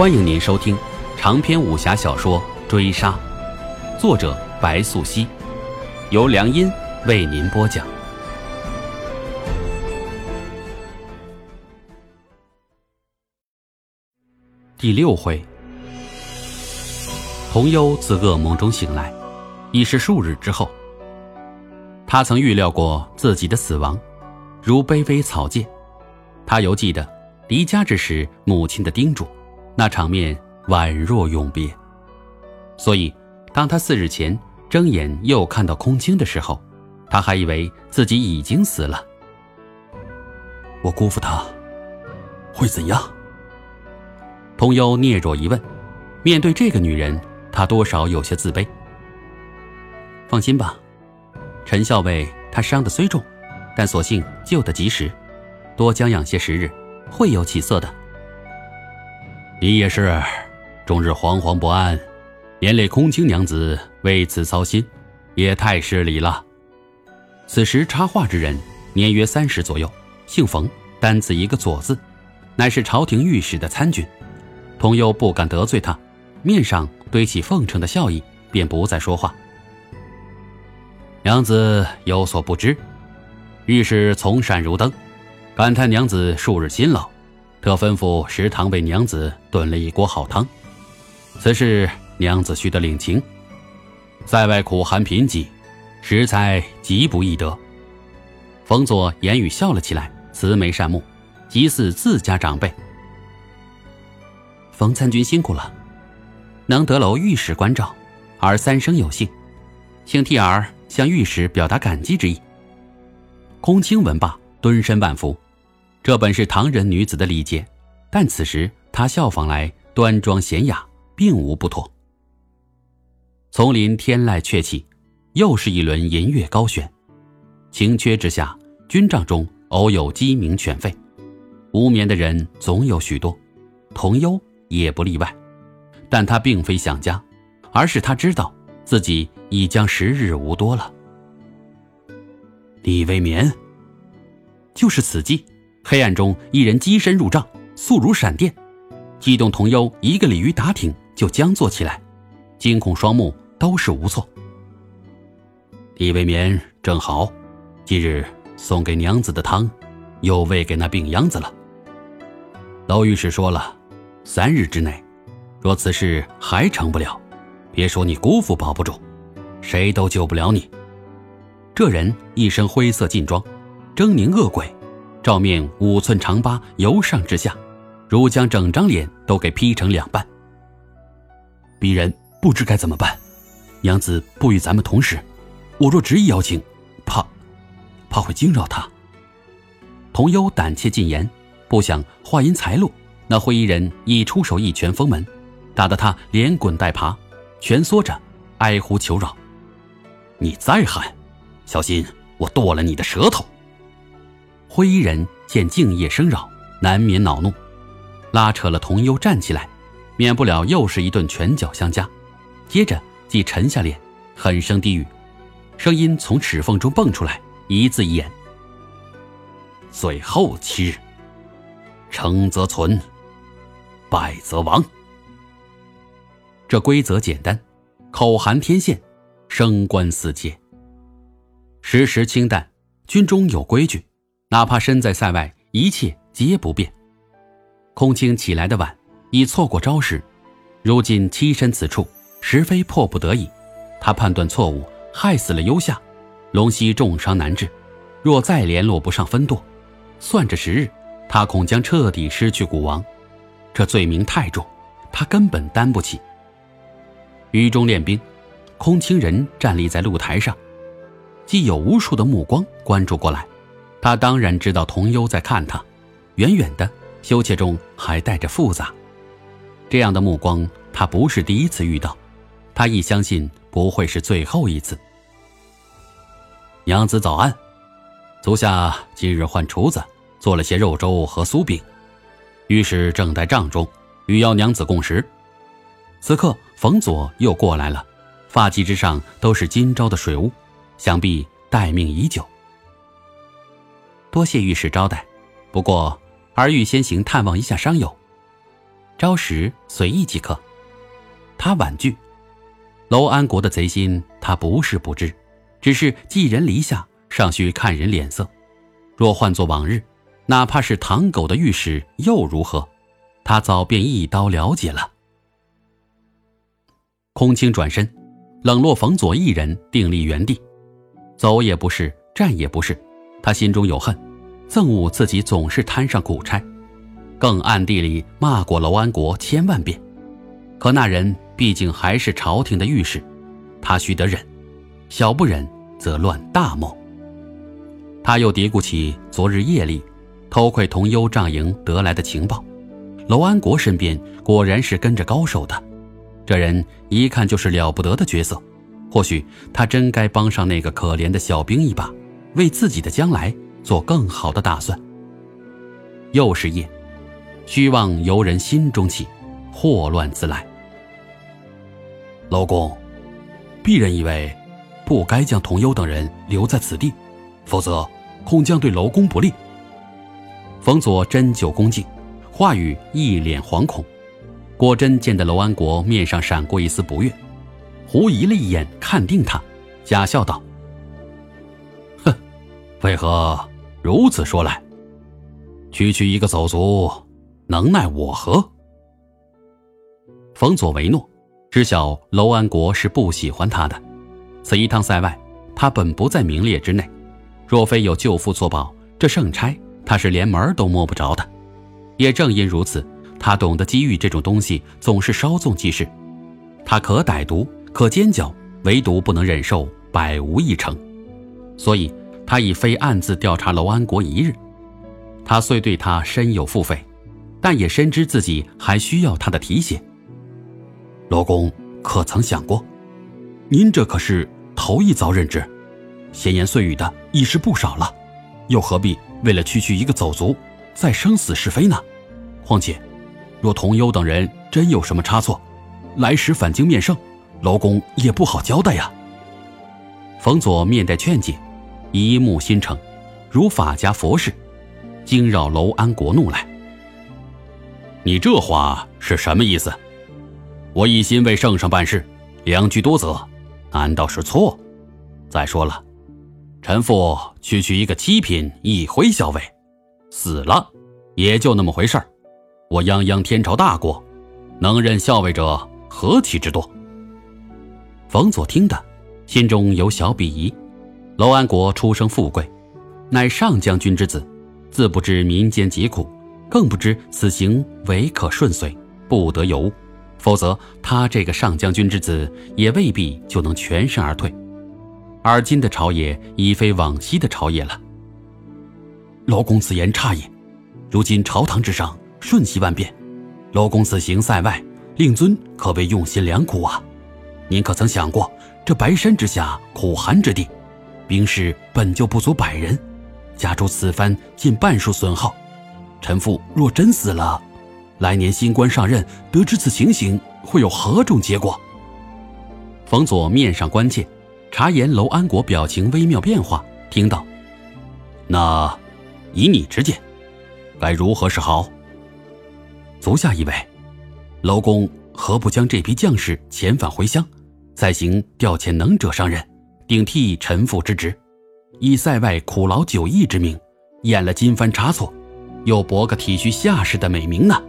欢迎您收听长篇武侠小说《追杀》，作者白素熙，由良音为您播讲。第六回，童幽自噩梦中醒来，已是数日之后。他曾预料过自己的死亡，如卑微草芥。他犹记得离家之时母亲的叮嘱。那场面宛若永别，所以当他四日前睁眼又看到空青的时候，他还以为自己已经死了。我辜负他，会怎样？童幽嗫若一问。面对这个女人，他多少有些自卑。放心吧，陈校尉他伤得虽重，但所幸救得及时，多将养些时日，会有起色的。你也是，终日惶惶不安，连累空青娘子为此操心，也太失礼了。此时插话之人年约三十左右，姓冯，单字一个左字，乃是朝廷御史的参军。童幽不敢得罪他，面上堆起奉承的笑意，便不再说话。娘子有所不知，御史从善如登，感叹娘子数日辛劳。特吩咐食堂为娘子炖了一锅好汤，此事娘子须得领情。在外苦寒贫瘠，食材极不易得。冯佐言语笑了起来，慈眉善目，极似自家长辈。冯参军辛苦了，能得楼御史关照，儿三生有幸，请替儿向御史表达感激之意。空青闻罢，蹲身万福。这本是唐人女子的礼节，但此时她效仿来端庄娴雅，并无不妥。丛林天籁鹊起，又是一轮银月高悬。晴缺之下，军帐中偶有鸡鸣犬吠，无眠的人总有许多，童幽也不例外。但他并非想家，而是他知道自己已将时日无多了。李未眠，就是此计。黑暗中，一人机身入帐，速如闪电，激动同幽一个鲤鱼打挺就僵坐起来，惊恐双目都是无措。李未眠正好，今日送给娘子的汤，又喂给那病秧子了。老御史说了，三日之内，若此事还成不了，别说你姑父保不住，谁都救不了你。这人一身灰色劲装，狰狞恶鬼。照面五寸长疤由上至下，如将整张脸都给劈成两半。鄙人不知该怎么办，娘子不与咱们同时，我若执意邀请，怕，怕会惊扰他。童幽胆怯进言，不想话音才落，那灰衣人已出手一拳封门，打得他连滚带爬，蜷缩着，哀呼求饶：“你再喊，小心我剁了你的舌头！”灰衣人见静夜声扰，难免恼怒，拉扯了童幽站起来，免不了又是一顿拳脚相加。接着即沉下脸，狠声低语，声音从齿缝中蹦出来，一字一眼：“最后七日，成则存，败则亡。”这规则简单，口含天线，声关四界。时时清淡，军中有规矩。哪怕身在塞外，一切皆不变。空青起来的晚，已错过招时，如今栖身此处，实非迫不得已。他判断错误，害死了幽夏，龙溪重伤难治。若再联络不上分舵，算着时日，他恐将彻底失去古王。这罪名太重，他根本担不起。雨中练兵，空青人站立在露台上，既有无数的目光关注过来。他当然知道童幽在看他，远远的，羞怯中还带着复杂。这样的目光，他不是第一次遇到，他亦相信不会是最后一次。娘子早安，足下今日换厨子做了些肉粥和酥饼，御史正在帐中，欲邀娘子共食。此刻，冯佐又过来了，发髻之上都是今朝的水雾，想必待命已久。多谢御史招待，不过儿欲先行探望一下伤友。招时随意即可。他婉拒。楼安国的贼心，他不是不知，只是寄人篱下，尚需看人脸色。若换作往日，哪怕是唐狗的御史又如何？他早便一刀了解了。空青转身，冷落冯佐一人，定立原地，走也不是，站也不是。他心中有恨，憎恶自己总是摊上苦差，更暗地里骂过楼安国千万遍。可那人毕竟还是朝廷的御史，他须得忍，小不忍则乱大谋。他又嘀咕起昨日夜里偷窥同幽帐营得来的情报，楼安国身边果然是跟着高手的，这人一看就是了不得的角色，或许他真该帮上那个可怜的小兵一把。为自己的将来做更好的打算。又是夜，虚妄由人心中起，祸乱自来。楼公，鄙人以为，不该将童优等人留在此地，否则恐将对楼公不利。冯佐斟酒恭敬，话语一脸惶恐。果真见得楼安国面上闪过一丝不悦，狐疑了一眼，看定他，假笑道。为何如此说来？区区一个走卒，能奈我何？冯佐维诺，知晓楼安国是不喜欢他的。此一趟塞外，他本不在名列之内。若非有舅父作保，这圣差他是连门都摸不着的。也正因如此，他懂得机遇这种东西总是稍纵即逝。他可歹毒，可奸狡，唯独不能忍受百无一成。所以。他已非暗自调查楼安国一日，他虽对他深有腹诽，但也深知自己还需要他的提携。楼公可曾想过，您这可是头一遭任职，闲言碎语的已是不少了，又何必为了区区一个走卒，再生死是非呢？况且，若童优等人真有什么差错，来时反京面圣，楼公也不好交代呀。冯佐面带劝解。一目心诚，如法家佛事，惊扰楼安国怒来。你这话是什么意思？我一心为圣上办事，两居多责，难道是错？再说了，臣父区区一个七品一徽校尉，死了也就那么回事儿。我泱泱天朝大国，能任校尉者何其之多。冯佐听得，心中有小鄙夷。楼安国出生富贵，乃上将军之子，自不知民间疾苦，更不知此行唯可顺遂，不得有误。否则，他这个上将军之子也未必就能全身而退。而今的朝野已非往昔的朝野了。楼公此言差也。如今朝堂之上瞬息万变，楼公此行塞外，令尊可谓用心良苦啊。您可曾想过，这白山之下苦寒之地？兵士本就不足百人，加诸此番近半数损耗，臣父若真死了，来年新官上任，得知此情形，会有何种结果？冯佐面上关切，察言楼安国表情微妙变化，听到，那以你之见，该如何是好？足下以为，楼公何不将这批将士遣返回乡，再行调遣能者上任？顶替陈父之职，以塞外苦劳久逸之名，演了金番差错，又博个体恤下士的美名呢？